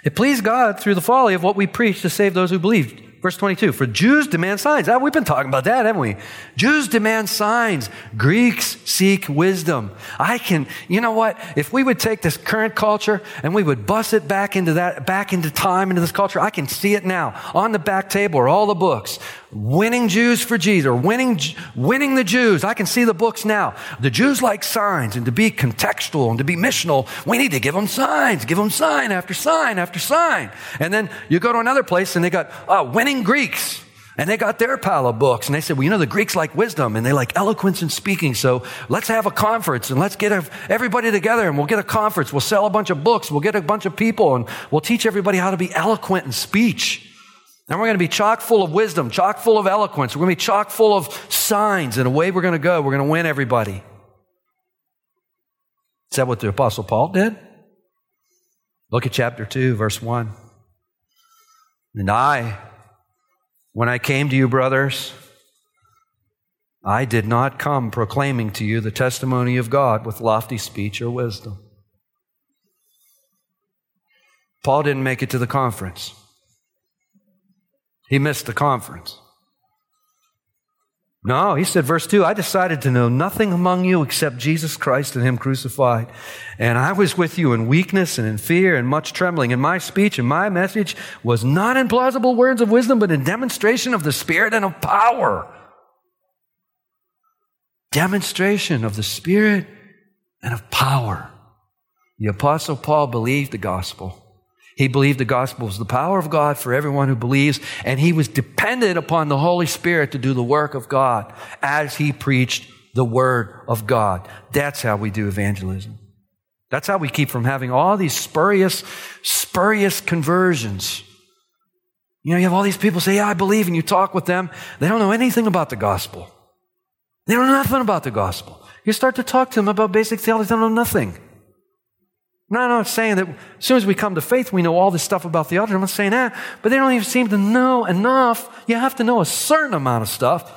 It pleased God through the folly of what we preach to save those who believe. Verse 22, for Jews demand signs. Ah, we've been talking about that, haven't we? Jews demand signs. Greeks seek wisdom. I can, you know what? If we would take this current culture and we would bust it back into that, back into time, into this culture, I can see it now. On the back table are all the books. Winning Jews for Jesus, or winning, winning the Jews. I can see the books now. The Jews like signs, and to be contextual and to be missional, we need to give them signs, give them sign after sign after sign. And then you go to another place and they got, uh, winning Greeks. And they got their pile of books. And they said, well, you know, the Greeks like wisdom and they like eloquence and speaking. So let's have a conference and let's get everybody together and we'll get a conference. We'll sell a bunch of books. We'll get a bunch of people and we'll teach everybody how to be eloquent in speech. And we're going to be chock full of wisdom, chock full of eloquence. We're going to be chock full of signs and away we're going to go. We're going to win everybody. Is that what the Apostle Paul did? Look at chapter 2, verse 1. And I, when I came to you, brothers, I did not come proclaiming to you the testimony of God with lofty speech or wisdom. Paul didn't make it to the conference. He missed the conference. No, he said, verse 2 I decided to know nothing among you except Jesus Christ and Him crucified. And I was with you in weakness and in fear and much trembling. And my speech and my message was not in plausible words of wisdom, but in demonstration of the Spirit and of power. Demonstration of the Spirit and of power. The Apostle Paul believed the gospel. He believed the gospel was the power of God for everyone who believes, and he was dependent upon the Holy Spirit to do the work of God as he preached the word of God. That's how we do evangelism. That's how we keep from having all these spurious, spurious conversions. You know, you have all these people say, Yeah, I believe, and you talk with them. They don't know anything about the gospel. They don't know nothing about the gospel. You start to talk to them about basic theology, they don't know nothing. No, I'm not saying that as soon as we come to faith, we know all this stuff about theology. I'm not saying that, but they don't even seem to know enough. You have to know a certain amount of stuff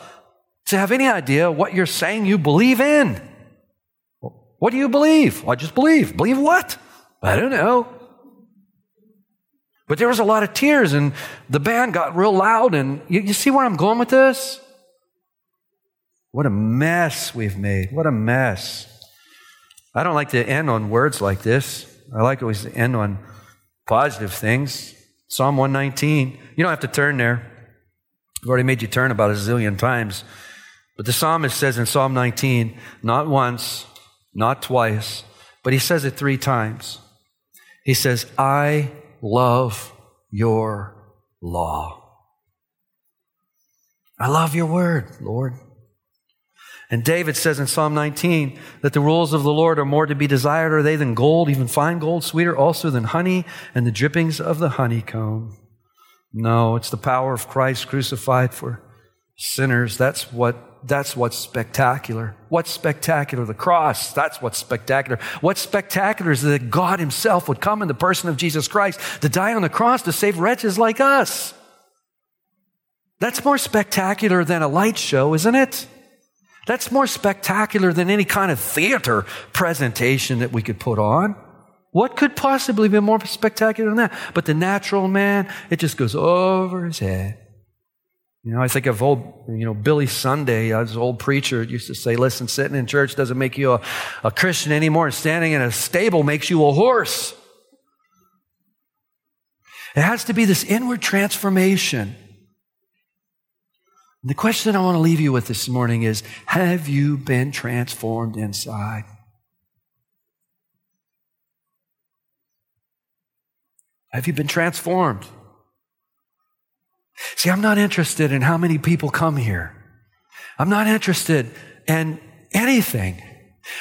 to have any idea what you're saying you believe in. What do you believe? I just believe. Believe what? I don't know. But there was a lot of tears, and the band got real loud. And you, you see where I'm going with this? What a mess we've made. What a mess. I don't like to end on words like this. I like always to end on positive things. Psalm 119. You don't have to turn there. I've already made you turn about a zillion times. But the psalmist says in Psalm 19, not once, not twice, but he says it three times. He says, I love your law. I love your word, Lord. And David says in Psalm 19 that the rules of the Lord are more to be desired are they than gold, even fine gold, sweeter also than honey and the drippings of the honeycomb. No, it's the power of Christ crucified for sinners. That's what, that's what's spectacular. What's spectacular? The cross. That's what's spectacular. What's spectacular is that God himself would come in the person of Jesus Christ to die on the cross to save wretches like us. That's more spectacular than a light show, isn't it? That's more spectacular than any kind of theater presentation that we could put on. What could possibly be more spectacular than that? But the natural man, it just goes over his head. You know, I think of old, you know, Billy Sunday, this old preacher used to say, listen, sitting in church doesn't make you a, a Christian anymore. Standing in a stable makes you a horse. It has to be this inward transformation. The question I want to leave you with this morning is Have you been transformed inside? Have you been transformed? See, I'm not interested in how many people come here. I'm not interested in anything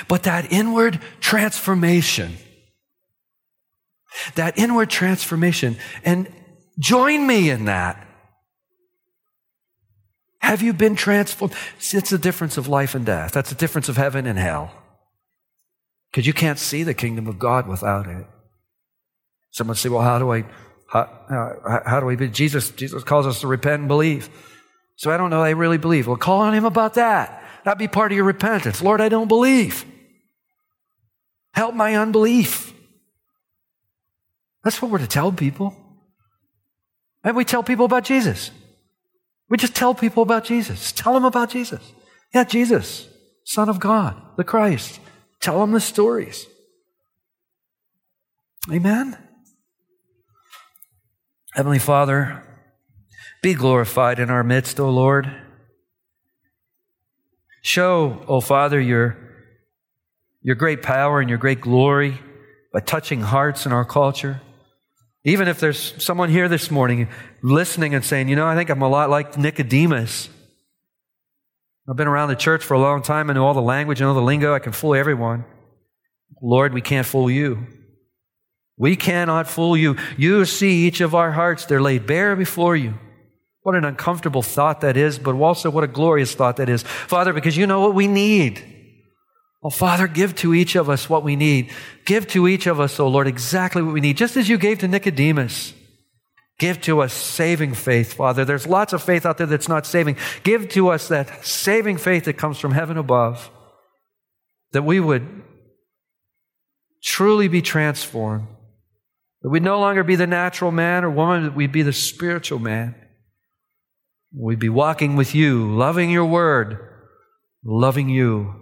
but that inward transformation. That inward transformation. And join me in that. Have you been transformed? See, it's the difference of life and death. That's the difference of heaven and hell. Because you can't see the kingdom of God without it. Someone say, well, how do I, how, uh, how do we be? Jesus, Jesus calls us to repent and believe. So I don't know, I really believe. Well, call on him about that. That'd be part of your repentance. Lord, I don't believe. Help my unbelief. That's what we're to tell people. And we tell people about Jesus. We just tell people about Jesus. Tell them about Jesus. Yeah, Jesus, Son of God, the Christ. Tell them the stories. Amen. Heavenly Father, be glorified in our midst, O Lord. Show, O Father, your, your great power and your great glory by touching hearts in our culture. Even if there's someone here this morning listening and saying, you know, I think I'm a lot like Nicodemus. I've been around the church for a long time. I know all the language, I know the lingo. I can fool everyone. Lord, we can't fool you. We cannot fool you. You see each of our hearts. They're laid bare before you. What an uncomfortable thought that is, but also what a glorious thought that is. Father, because you know what we need. Oh, Father, give to each of us what we need. Give to each of us, oh Lord, exactly what we need. Just as you gave to Nicodemus. Give to us saving faith, Father. There's lots of faith out there that's not saving. Give to us that saving faith that comes from heaven above. That we would truly be transformed. That we'd no longer be the natural man or woman, that we'd be the spiritual man. We'd be walking with you, loving your word, loving you.